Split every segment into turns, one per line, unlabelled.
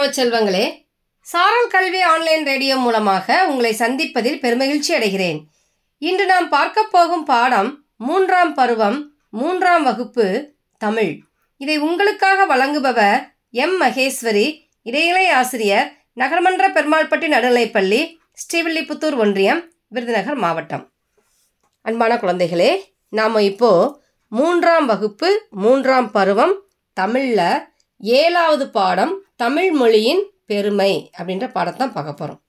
மாணவ செல்வங்களே சாரல் கல்வி ஆன்லைன் ரேடியோ மூலமாக உங்களை சந்திப்பதில் பெருமகிழ்ச்சி அடைகிறேன் இன்று நாம் பார்க்க போகும் பாடம் மூன்றாம் பருவம் மூன்றாம் வகுப்பு தமிழ் இதை உங்களுக்காக வழங்குபவர் எம் மகேஸ்வரி இடைநிலை ஆசிரியர் நகர்மன்ற பெருமாள்பட்டி நடுநிலைப்பள்ளி ஸ்ரீவில்லிபுத்தூர் ஒன்றியம் விருதுநகர் மாவட்டம் அன்பான குழந்தைகளே நாம் இப்போது மூன்றாம் வகுப்பு மூன்றாம் பருவம் தமிழில் ஏழாவது பாடம் தமிழ் மொழியின் பெருமை அப்படின்ற பாடத்தான் பார்க்க போகிறோம்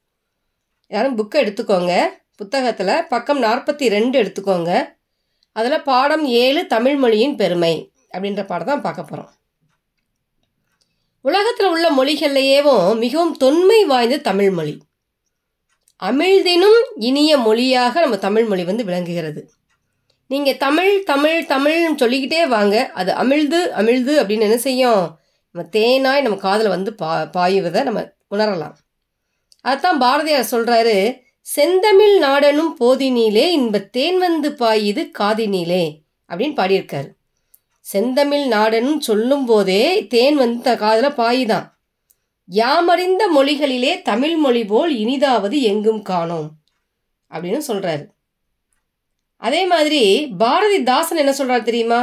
யாரும் புக்கை எடுத்துக்கோங்க புத்தகத்தில் பக்கம் நாற்பத்தி ரெண்டு எடுத்துக்கோங்க அதில் பாடம் ஏழு தமிழ் மொழியின் பெருமை அப்படின்ற பாடம் தான் பார்க்க போகிறோம் உலகத்தில் உள்ள மொழிகள்லையேவும் மிகவும் தொன்மை வாய்ந்த தமிழ் மொழி அமிழ்தினும் இனிய மொழியாக நம்ம தமிழ் மொழி வந்து விளங்குகிறது நீங்கள் தமிழ் தமிழ் தமிழ்னு சொல்லிக்கிட்டே வாங்க அது அமிழ்து அமிழ்து அப்படின்னு என்ன செய்யும் நம்ம தேனாய் நம்ம காதில் வந்து பா பாயுவதை நம்ம உணரலாம் அதுதான் பாரதியார் சொல்கிறாரு செந்தமிழ் நாடனும் போதினிலே இன்ப தேன் வந்து பாயுது காதினிலே அப்படின்னு பாடியிருக்காரு செந்தமிழ் நாடனும் சொல்லும் போதே தேன் வந்து த காதில் பாயுதான் யாமறிந்த மொழிகளிலே தமிழ் மொழி போல் இனிதாவது எங்கும் காணோம் அப்படின்னு சொல்கிறாரு அதே மாதிரி பாரதிதாசன் என்ன சொல்கிறார் தெரியுமா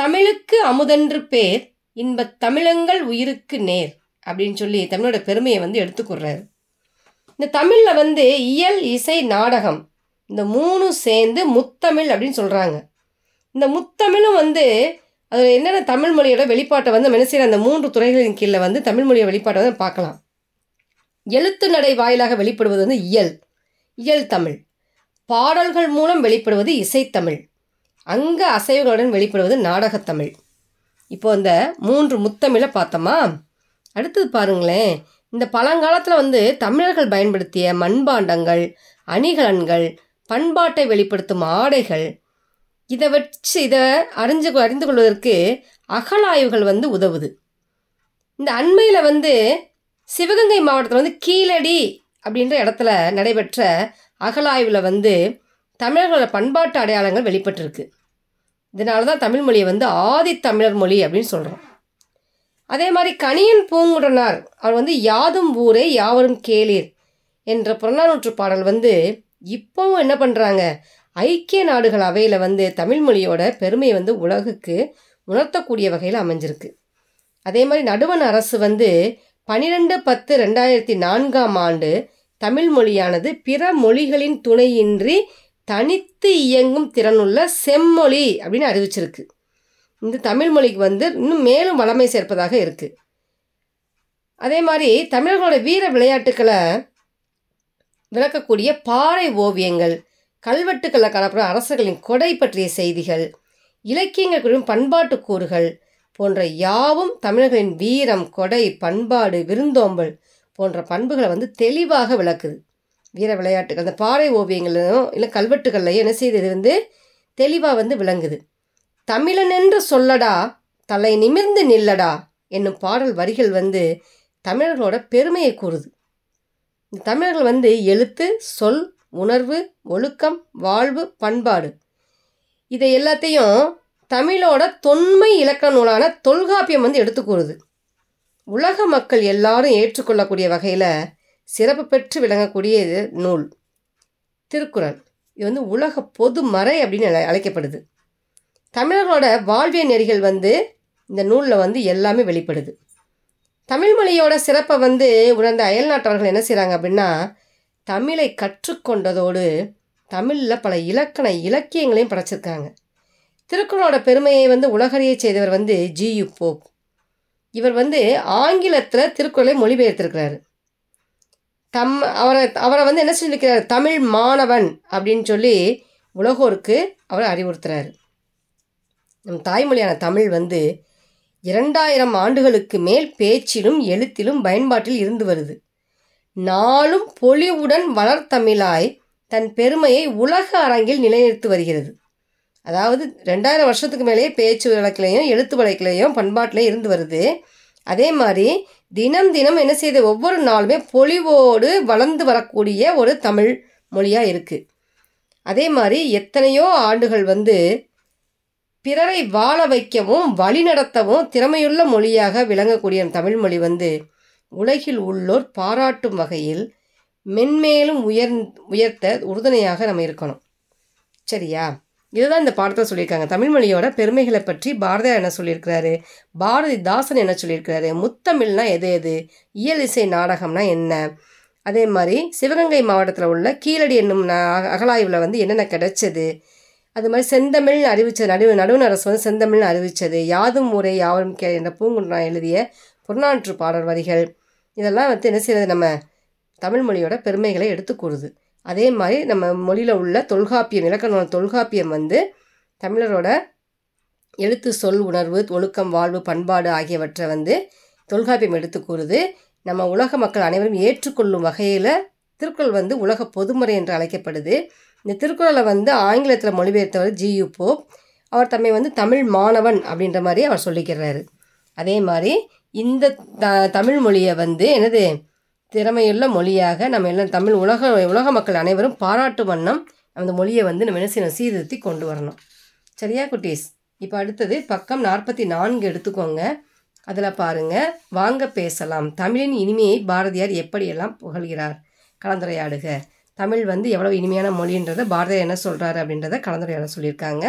தமிழுக்கு அமுதன்று பேர் இன்பத் தமிழங்கள் உயிருக்கு நேர் அப்படின்னு சொல்லி தமிழோட பெருமையை வந்து எடுத்துக்கொடுறாரு இந்த தமிழில் வந்து இயல் இசை நாடகம் இந்த மூணும் சேர்ந்து முத்தமிழ் அப்படின்னு சொல்கிறாங்க இந்த முத்தமிழும் வந்து அது என்னென்ன தமிழ் மொழியோட வெளிப்பாட்டை வந்து மனசில் அந்த மூன்று துறைகளின் கீழே வந்து தமிழ் மொழியோட வெளிப்பாட்டை வந்து பார்க்கலாம் எழுத்து நடை வாயிலாக வெளிப்படுவது வந்து இயல் இயல் தமிழ் பாடல்கள் மூலம் வெளிப்படுவது இசைத்தமிழ் அங்க அசைவுகளுடன் வெளிப்படுவது நாடகத்தமிழ் இப்போ இந்த மூன்று முத்தமிழை பார்த்தோமா அடுத்தது பாருங்களேன் இந்த பழங்காலத்தில் வந்து தமிழர்கள் பயன்படுத்திய மண்பாண்டங்கள் அணிகலன்கள் பண்பாட்டை வெளிப்படுத்தும் ஆடைகள் இதை வச்சு இதை அறிஞ்சு அறிந்து கொள்வதற்கு அகலாய்வுகள் வந்து உதவுது இந்த அண்மையில் வந்து சிவகங்கை மாவட்டத்தில் வந்து கீழடி அப்படின்ற இடத்துல நடைபெற்ற அகலாய்வில் வந்து தமிழர்களோட பண்பாட்டு அடையாளங்கள் வெளிப்பட்டிருக்கு இதனால தான் தமிழ் மொழியை வந்து ஆதி தமிழர் மொழி அப்படின்னு சொல்கிறோம் அதே மாதிரி கணியன் பூங்குடனார் அவர் வந்து யாதும் ஊரே யாவரும் கேளீர் என்ற புறநானூற்று பாடல் வந்து இப்போவும் என்ன பண்ணுறாங்க ஐக்கிய நாடுகள் அவையில் வந்து தமிழ் மொழியோட பெருமையை வந்து உலகுக்கு உணர்த்தக்கூடிய வகையில் அமைஞ்சிருக்கு அதே மாதிரி நடுவண் அரசு வந்து பனிரெண்டு பத்து ரெண்டாயிரத்தி நான்காம் ஆண்டு தமிழ் மொழியானது பிற மொழிகளின் துணையின்றி தனித்து இயங்கும் திறனுள்ள செம்மொழி அப்படின்னு அறிவிச்சிருக்கு இந்த தமிழ் மொழிக்கு வந்து இன்னும் மேலும் வளமை சேர்ப்பதாக இருக்குது அதே மாதிரி தமிழர்களோட வீர விளையாட்டுக்களை விளக்கக்கூடிய பாறை ஓவியங்கள் கல்வெட்டுக்களை காணப்படும் அரசர்களின் கொடை பற்றிய செய்திகள் இலக்கியங்கள் குறிப்பும் பண்பாட்டு கூறுகள் போன்ற யாவும் தமிழர்களின் வீரம் கொடை பண்பாடு விருந்தோம்பல் போன்ற பண்புகளை வந்து தெளிவாக விளக்குது வீர விளையாட்டுகள் அந்த பாறை ஓவியங்களையும் இல்லை கல்வெட்டுகள்லையும் என்ன செய்யுது வந்து தெளிவாக வந்து விளங்குது தமிழன் என்று சொல்லடா தலை நிமிர்ந்து நில்லடா என்னும் பாடல் வரிகள் வந்து தமிழர்களோட பெருமையை கூறுது இந்த தமிழர்கள் வந்து எழுத்து சொல் உணர்வு ஒழுக்கம் வாழ்வு பண்பாடு இதை எல்லாத்தையும் தமிழோட தொன்மை இலக்கண நூலான தொல்காப்பியம் வந்து எடுத்து கூறுது உலக மக்கள் எல்லாரும் ஏற்றுக்கொள்ளக்கூடிய வகையில் சிறப்பு பெற்று விளங்கக்கூடிய நூல் திருக்குறள் இது வந்து உலக பொது மறை அப்படின்னு அழைக்கப்படுது தமிழர்களோட வாழ்விய நெறிகள் வந்து இந்த நூலில் வந்து எல்லாமே வெளிப்படுது தமிழ் மொழியோட சிறப்பை வந்து உணர்ந்த அயல் நாட்டவர்கள் என்ன செய்கிறாங்க அப்படின்னா தமிழை கற்றுக்கொண்டதோடு தமிழில் பல இலக்கண இலக்கியங்களையும் படைச்சிருக்காங்க திருக்குறளோட பெருமையை வந்து உலகறிய செய்தவர் வந்து ஜியு போப் இவர் வந்து ஆங்கிலத்தில் திருக்குறளை மொழிபெயர்த்திருக்கிறாரு தம் அவரை அவரை வந்து என்ன சொல்லியிருக்கிறார் தமிழ் மாணவன் அப்படின்னு சொல்லி உலகோருக்கு அவர் அறிவுறுத்துறார் நம் தாய்மொழியான தமிழ் வந்து இரண்டாயிரம் ஆண்டுகளுக்கு மேல் பேச்சிலும் எழுத்திலும் பயன்பாட்டில் இருந்து வருது நாளும் பொலிவுடன் வளர்த்தமிழாய் தன் பெருமையை உலக அரங்கில் நிலைநிறுத்து வருகிறது அதாவது ரெண்டாயிரம் வருஷத்துக்கு மேலேயே பேச்சு வழக்கிலையும் எழுத்து வழக்கிலையும் பண்பாட்டிலையும் இருந்து வருது அதே மாதிரி தினம் தினம் என்ன செய்த ஒவ்வொரு நாளுமே பொலிவோடு வளர்ந்து வரக்கூடிய ஒரு தமிழ் மொழியாக இருக்குது அதே மாதிரி எத்தனையோ ஆண்டுகள் வந்து பிறரை வாழ வைக்கவும் வழி நடத்தவும் திறமையுள்ள மொழியாக விளங்கக்கூடிய தமிழ் மொழி வந்து உலகில் உள்ளோர் பாராட்டும் வகையில் மென்மேலும் உயர் உயர்த்த உறுதுணையாக நம்ம இருக்கணும் சரியா இதுதான் இந்த பாடத்தில் சொல்லியிருக்காங்க தமிழ் மொழியோட பெருமைகளை பற்றி பாரதியார் என்ன சொல்லியிருக்கிறாரு பாரதிதாசன் என்ன சொல்லியிருக்கிறாரு முத்தமிழ்னா எது எது இயல் இசை நாடகம்னா என்ன அதே மாதிரி சிவகங்கை மாவட்டத்தில் உள்ள கீழடி என்னும் அகலாய்வில் வந்து என்னென்ன கிடைச்சது அது மாதிரி செந்தமிழ்னு அறிவித்தது நடுவு நடுவண் அரசு வந்து செந்தமிழ்னு அறிவித்தது யாதும் ஊரே யாவரும் கே என்ற பூங்குன்றா எழுதிய புறநாற்று பாடல் வரிகள் இதெல்லாம் வந்து என்ன செய்யறது நம்ம தமிழ் மொழியோட பெருமைகளை எடுத்து கூறுது அதே மாதிரி நம்ம மொழியில் உள்ள தொல்காப்பியம் இலக்கண தொல்காப்பியம் வந்து தமிழரோட எழுத்து சொல் உணர்வு ஒழுக்கம் வாழ்வு பண்பாடு ஆகியவற்றை வந்து தொல்காப்பியம் எடுத்து கூறுது நம்ம உலக மக்கள் அனைவரும் ஏற்றுக்கொள்ளும் வகையில் திருக்குறள் வந்து உலக பொதுமறை என்று அழைக்கப்படுது இந்த திருக்குறளை வந்து ஆங்கிலத்தில் மொழிபெயர்த்தவர் யு போ அவர் தம்மை வந்து தமிழ் மாணவன் அப்படின்ற மாதிரி அவர் சொல்லிக்கிறாரு அதே மாதிரி இந்த த தமிழ் மொழியை வந்து என்னது திறமையுள்ள மொழியாக நம்ம எல்லாம் தமிழ் உலக உலக மக்கள் அனைவரும் பாராட்டு வண்ணம் அந்த மொழியை வந்து நம்ம என்ன செய்யணும் சீர்திருத்தி கொண்டு வரணும் சரியா குட்டீஸ் இப்போ அடுத்தது பக்கம் நாற்பத்தி நான்கு எடுத்துக்கோங்க அதில் பாருங்கள் வாங்க பேசலாம் தமிழின் இனிமையை பாரதியார் எப்படியெல்லாம் புகழ்கிறார் கலந்துரையாடுக தமிழ் வந்து எவ்வளோ இனிமையான மொழின்றதை பாரதியார் என்ன சொல்கிறாரு அப்படின்றத கலந்துரையாட சொல்லியிருக்காங்க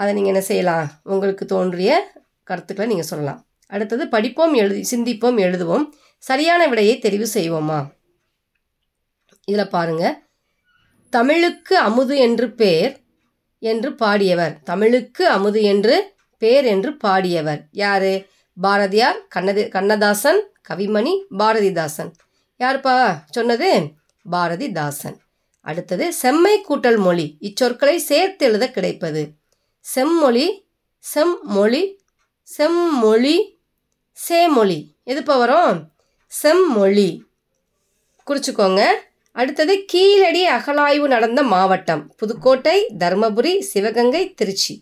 அதை நீங்கள் என்ன செய்யலாம் உங்களுக்கு தோன்றிய கருத்துக்களை நீங்கள் சொல்லலாம் அடுத்தது படிப்போம் எழுதி சிந்திப்போம் எழுதுவோம் சரியான விடையை தெரிவு செய்வோமா இதில் பாருங்கள் தமிழுக்கு அமுது என்று பேர் என்று பாடியவர் தமிழுக்கு அமுது என்று பேர் என்று பாடியவர் யார் பாரதியார் கண்ணதி கண்ணதாசன் கவிமணி பாரதிதாசன் யாருப்பா சொன்னது பாரதிதாசன் அடுத்தது செம்மை கூட்டல் மொழி இச்சொற்களை சேர்த்து எழுத கிடைப்பது செம்மொழி செம்மொழி செம்மொழி சேமொழி எதுப்பா வரும் செம்மொழி குறிச்சுக்கோங்க அடுத்தது கீழடி அகலாய்வு நடந்த மாவட்டம் புதுக்கோட்டை தருமபுரி சிவகங்கை திருச்சி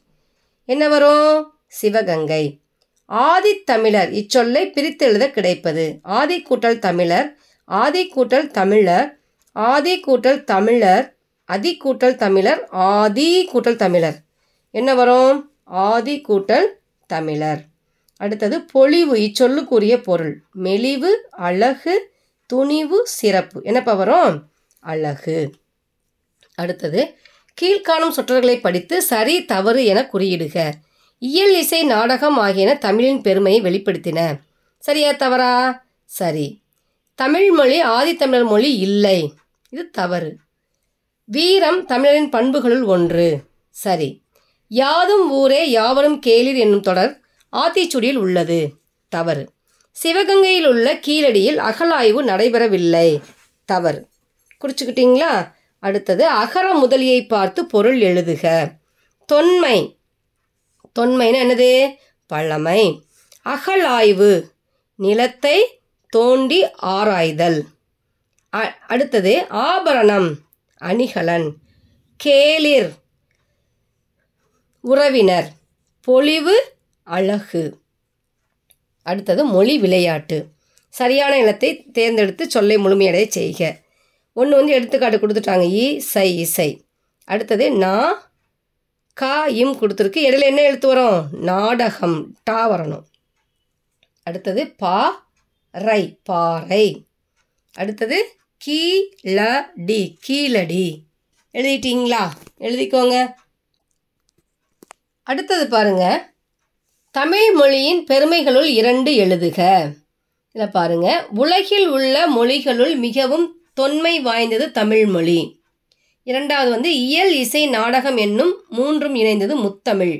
என்ன வரும் சிவகங்கை ஆதித்தமிழர் இச்சொல்லை பிரித்து எழுத கிடைப்பது ஆதி கூட்டல் தமிழர் ஆதி கூட்டல் தமிழர் ஆதி கூட்டல் தமிழர் அதி கூட்டல் தமிழர் ஆதி கூட்டல் தமிழர் என்ன வரும் ஆதி கூட்டல் தமிழர் அடுத்தது பொழிவு இச்சொல்லுக்குரிய பொருள் மெலிவு அழகு துணிவு சிறப்பு என்ன வரும் அழகு அடுத்தது கீழ்காணும் சொற்றர்களை படித்து சரி தவறு என குறியிடுக இயல் இசை நாடகம் ஆகியன தமிழின் பெருமையை வெளிப்படுத்தின சரியா தவறா சரி தமிழ்மொழி ஆதித்தமிழர் மொழி இல்லை இது தவறு வீரம் தமிழரின் பண்புகளுள் ஒன்று சரி யாதும் ஊரே யாவரும் கேளிர் என்னும் தொடர் ஆத்திச்சுடியில் உள்ளது தவறு சிவகங்கையில் உள்ள கீழடியில் அகலாய்வு நடைபெறவில்லை தவறு குறிச்சுக்கிட்டிங்களா அடுத்தது அகர முதலியை பார்த்து பொருள் எழுதுக தொன்மை தொன்மைன்னு என்னது பழமை அகலாய்வு நிலத்தை தோண்டி ஆராய்தல் அடுத்தது ஆபரணம் அணிகலன் கேளிர் உறவினர் பொலிவு அழகு அடுத்தது மொழி விளையாட்டு சரியான இனத்தை தேர்ந்தெடுத்து சொல்லை முழுமையடைய செய்க ஒன்று வந்து எடுத்துக்காட்டு கொடுத்துட்டாங்க இ சை இசை அடுத்தது நா கா இம் கொடுத்துருக்கு இடையில என்ன எழுத்து வரும் நாடகம் டா வரணும் அடுத்தது பா ரை பாறை அடுத்தது கீ ல டி கீழடி எழுதிட்டிங்களா எழுதிக்கோங்க அடுத்தது பாருங்கள் தமிழ் மொழியின் பெருமைகளுள் இரண்டு எழுதுக இதை பாருங்க உலகில் உள்ள மொழிகளுள் மிகவும் தொன்மை வாய்ந்தது தமிழ் மொழி இரண்டாவது வந்து இயல் இசை நாடகம் என்னும் மூன்றும் இணைந்தது முத்தமிழ்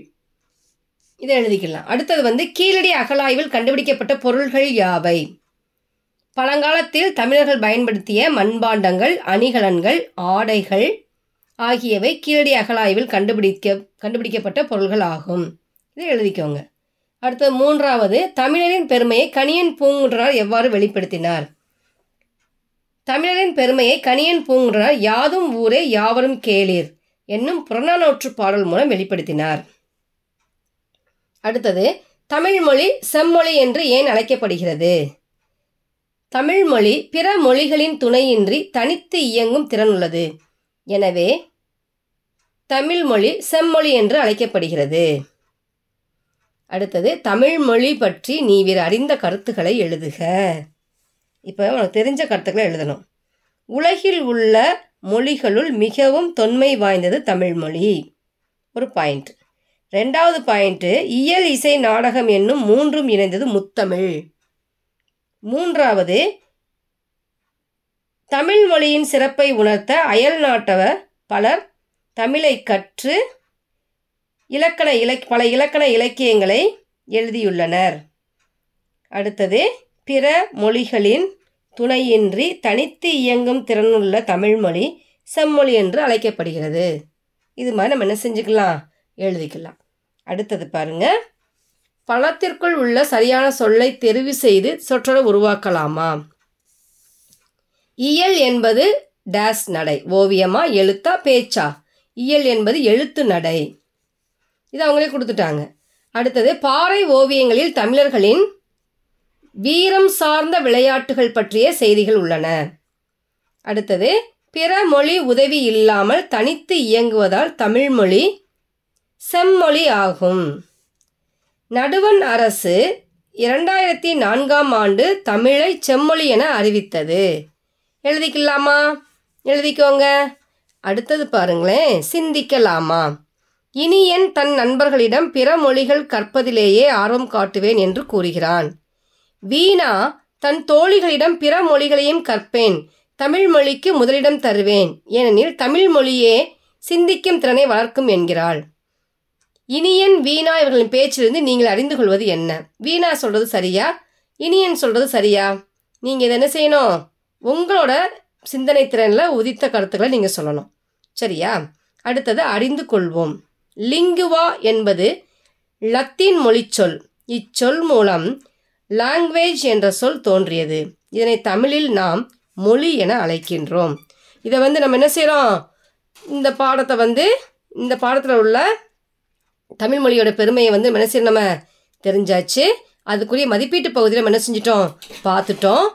இதை எழுதிக்கலாம் அடுத்தது வந்து கீழடி அகலாய்வில் கண்டுபிடிக்கப்பட்ட பொருள்கள் யாவை பழங்காலத்தில் தமிழர்கள் பயன்படுத்திய மண்பாண்டங்கள் அணிகலன்கள் ஆடைகள் ஆகியவை கீழடி அகலாய்வில் கண்டுபிடிக்க கண்டுபிடிக்கப்பட்ட பொருள்கள் ஆகும் இதை எழுதிக்கோங்க அடுத்தது மூன்றாவது தமிழரின் பெருமையை கணியன் பூங்குன்றார் எவ்வாறு வெளிப்படுத்தினார் தமிழரின் பெருமையை கணியன் பூங்குன்றார் யாதும் ஊரே யாவரும் கேளீர் என்னும் புறநானூற்று பாடல் மூலம் வெளிப்படுத்தினார் அடுத்தது தமிழ்மொழி செம்மொழி என்று ஏன் அழைக்கப்படுகிறது தமிழ்மொழி பிற மொழிகளின் துணையின்றி தனித்து இயங்கும் திறன் உள்ளது எனவே தமிழ்மொழி செம்மொழி என்று அழைக்கப்படுகிறது அடுத்தது தமிழ் மொழி பற்றி நீ வேறு அறிந்த கருத்துக்களை எழுதுக இப்போ உனக்கு தெரிஞ்ச கருத்துக்களை எழுதணும் உலகில் உள்ள மொழிகளுள் மிகவும் தொன்மை வாய்ந்தது தமிழ் மொழி ஒரு பாயிண்ட் ரெண்டாவது பாயிண்ட்டு இயல் இசை நாடகம் என்னும் மூன்றும் இணைந்தது முத்தமிழ் மூன்றாவது தமிழ் மொழியின் சிறப்பை உணர்த்த அயல் நாட்டவர் பலர் தமிழை கற்று இலக்கண இலக் பல இலக்கண இலக்கியங்களை எழுதியுள்ளனர் அடுத்தது பிற மொழிகளின் துணையின்றி தனித்து இயங்கும் திறனுள்ள தமிழ்மொழி செம்மொழி என்று அழைக்கப்படுகிறது இது மாதிரி நம்ம என்ன செஞ்சுக்கலாம் எழுதிக்கலாம் அடுத்தது பாருங்கள் பழத்திற்குள் உள்ள சரியான சொல்லை தெரிவு செய்து சொற்றொடர் உருவாக்கலாமா இயல் என்பது டேஸ் நடை ஓவியமா எழுத்தா பேச்சா இயல் என்பது எழுத்து நடை இது அவங்களே கொடுத்துட்டாங்க அடுத்தது பாறை ஓவியங்களில் தமிழர்களின் வீரம் சார்ந்த விளையாட்டுகள் பற்றிய செய்திகள் உள்ளன அடுத்தது பிற மொழி உதவி இல்லாமல் தனித்து இயங்குவதால் தமிழ்மொழி செம்மொழி ஆகும் நடுவன் அரசு இரண்டாயிரத்தி நான்காம் ஆண்டு தமிழை செம்மொழி என அறிவித்தது எழுதிக்கலாமா எழுதிக்கோங்க அடுத்தது பாருங்களேன் சிந்திக்கலாமா இனி என் தன் நண்பர்களிடம் பிற மொழிகள் கற்பதிலேயே ஆர்வம் காட்டுவேன் என்று கூறுகிறான் வீணா தன் தோழிகளிடம் பிற மொழிகளையும் கற்பேன் தமிழ் மொழிக்கு முதலிடம் தருவேன் ஏனெனில் தமிழ் மொழியே சிந்திக்கும் திறனை வளர்க்கும் என்கிறாள் இனியன் வீணா இவர்களின் பேச்சிலிருந்து நீங்கள் அறிந்து கொள்வது என்ன வீணா சொல்கிறது சரியா இனியன் சொல்கிறது சரியா நீங்கள் இதை என்ன செய்யணும் உங்களோட சிந்தனை திறனில் உதித்த கருத்துக்களை நீங்கள் சொல்லணும் சரியா அடுத்தது அறிந்து கொள்வோம் லிங்குவா என்பது லத்தீன் மொழிச்சொல் இச்சொல் மூலம் லாங்குவேஜ் என்ற சொல் தோன்றியது இதனை தமிழில் நாம் மொழி என அழைக்கின்றோம் இதை வந்து நம்ம என்ன செய்கிறோம் இந்த பாடத்தை வந்து இந்த பாடத்தில் உள்ள தமிழ் மொழியோட பெருமையை வந்து மென செய்யணும் நம்ம தெரிஞ்சாச்சு அதுக்குரிய மதிப்பீட்டு பகுதியில் நம்ம என்ன செஞ்சிட்டோம் பார்த்துட்டோம்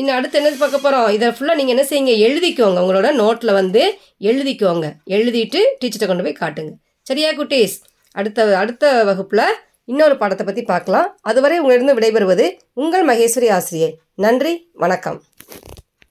இன்னும் அடுத்து என்ன பார்க்க போகிறோம் இதை ஃபுல்லாக நீங்கள் என்ன செய்யுங்க எழுதிக்கோங்க உங்களோட நோட்டில் வந்து எழுதிக்கோங்க எழுதிட்டு டீச்சர்கிட்ட கொண்டு போய் காட்டுங்க சரியா குட்டீஸ் அடுத்த அடுத்த வகுப்பில் இன்னொரு பாடத்தை பற்றி பார்க்கலாம் அதுவரை உங்களிடம் விடைபெறுவது உங்கள் மகேஸ்வரி ஆசிரியை நன்றி வணக்கம்